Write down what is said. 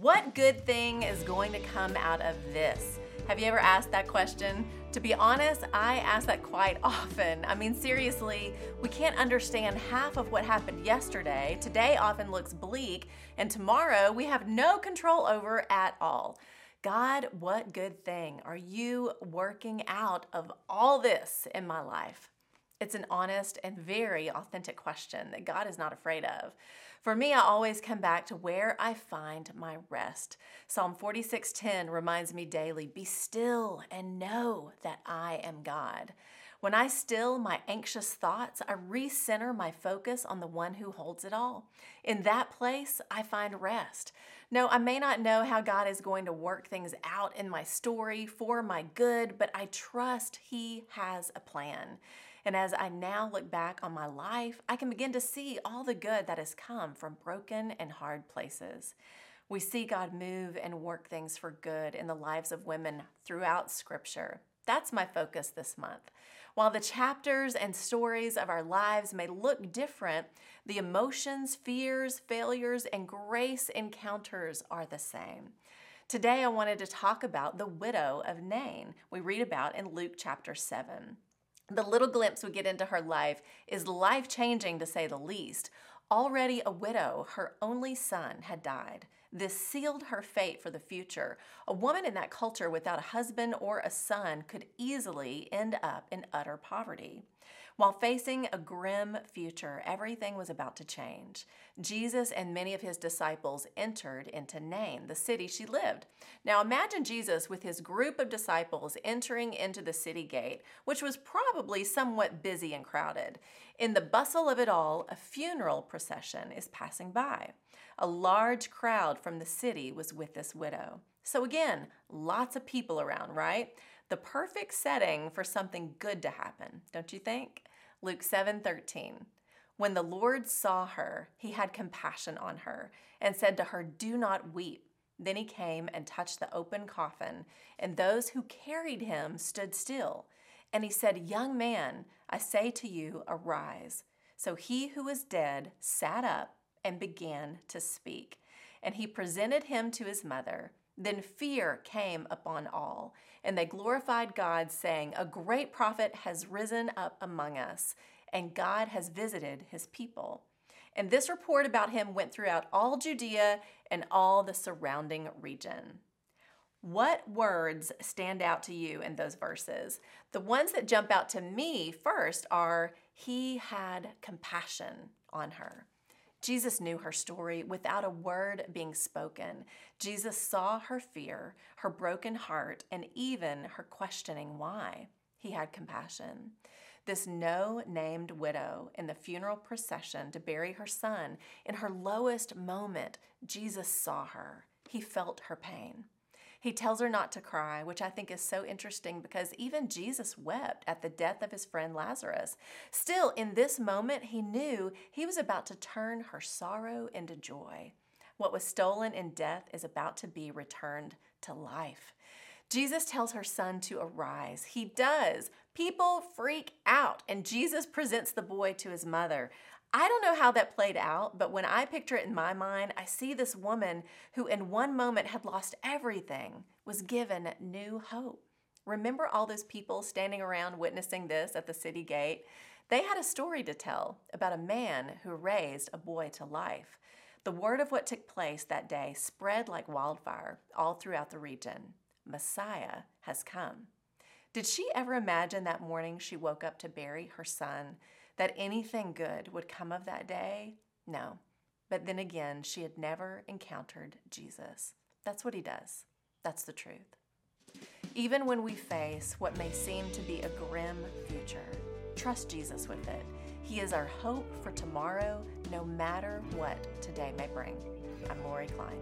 What good thing is going to come out of this? Have you ever asked that question? To be honest, I ask that quite often. I mean, seriously, we can't understand half of what happened yesterday. Today often looks bleak, and tomorrow we have no control over at all. God, what good thing are you working out of all this in my life? It's an honest and very authentic question that God is not afraid of. For me, I always come back to where I find my rest. Psalm 46:10 reminds me daily, "Be still and know that I am God." When I still my anxious thoughts, I recenter my focus on the one who holds it all. In that place, I find rest. No, I may not know how God is going to work things out in my story for my good, but I trust He has a plan. And as I now look back on my life, I can begin to see all the good that has come from broken and hard places. We see God move and work things for good in the lives of women throughout Scripture. That's my focus this month. While the chapters and stories of our lives may look different, the emotions, fears, failures, and grace encounters are the same. Today, I wanted to talk about the widow of Nain, we read about in Luke chapter 7. The little glimpse we get into her life is life changing to say the least. Already a widow, her only son had died. This sealed her fate for the future. A woman in that culture without a husband or a son could easily end up in utter poverty. While facing a grim future, everything was about to change. Jesus and many of his disciples entered into Nain, the city she lived. Now imagine Jesus with his group of disciples entering into the city gate, which was probably somewhat busy and crowded. In the bustle of it all, a funeral procession is passing by. A large crowd from the city was with this widow. So again, lots of people around, right? The perfect setting for something good to happen, don't you think? Luke 7:13. When the Lord saw her, he had compassion on her and said to her, "Do not weep." Then he came and touched the open coffin, and those who carried him stood still. And he said, "Young man, I say to you, arise." So he who was dead sat up and began to speak. And he presented him to his mother. Then fear came upon all, and they glorified God, saying, A great prophet has risen up among us, and God has visited his people. And this report about him went throughout all Judea and all the surrounding region. What words stand out to you in those verses? The ones that jump out to me first are He had compassion on her. Jesus knew her story without a word being spoken. Jesus saw her fear, her broken heart, and even her questioning why. He had compassion. This no named widow in the funeral procession to bury her son, in her lowest moment, Jesus saw her. He felt her pain. He tells her not to cry, which I think is so interesting because even Jesus wept at the death of his friend Lazarus. Still, in this moment, he knew he was about to turn her sorrow into joy. What was stolen in death is about to be returned to life. Jesus tells her son to arise. He does. People freak out, and Jesus presents the boy to his mother. I don't know how that played out, but when I picture it in my mind, I see this woman who, in one moment, had lost everything, was given new hope. Remember all those people standing around witnessing this at the city gate? They had a story to tell about a man who raised a boy to life. The word of what took place that day spread like wildfire all throughout the region. Messiah has come. Did she ever imagine that morning she woke up to bury her son? That anything good would come of that day? No. But then again, she had never encountered Jesus. That's what he does. That's the truth. Even when we face what may seem to be a grim future, trust Jesus with it. He is our hope for tomorrow, no matter what today may bring. I'm Lori Klein.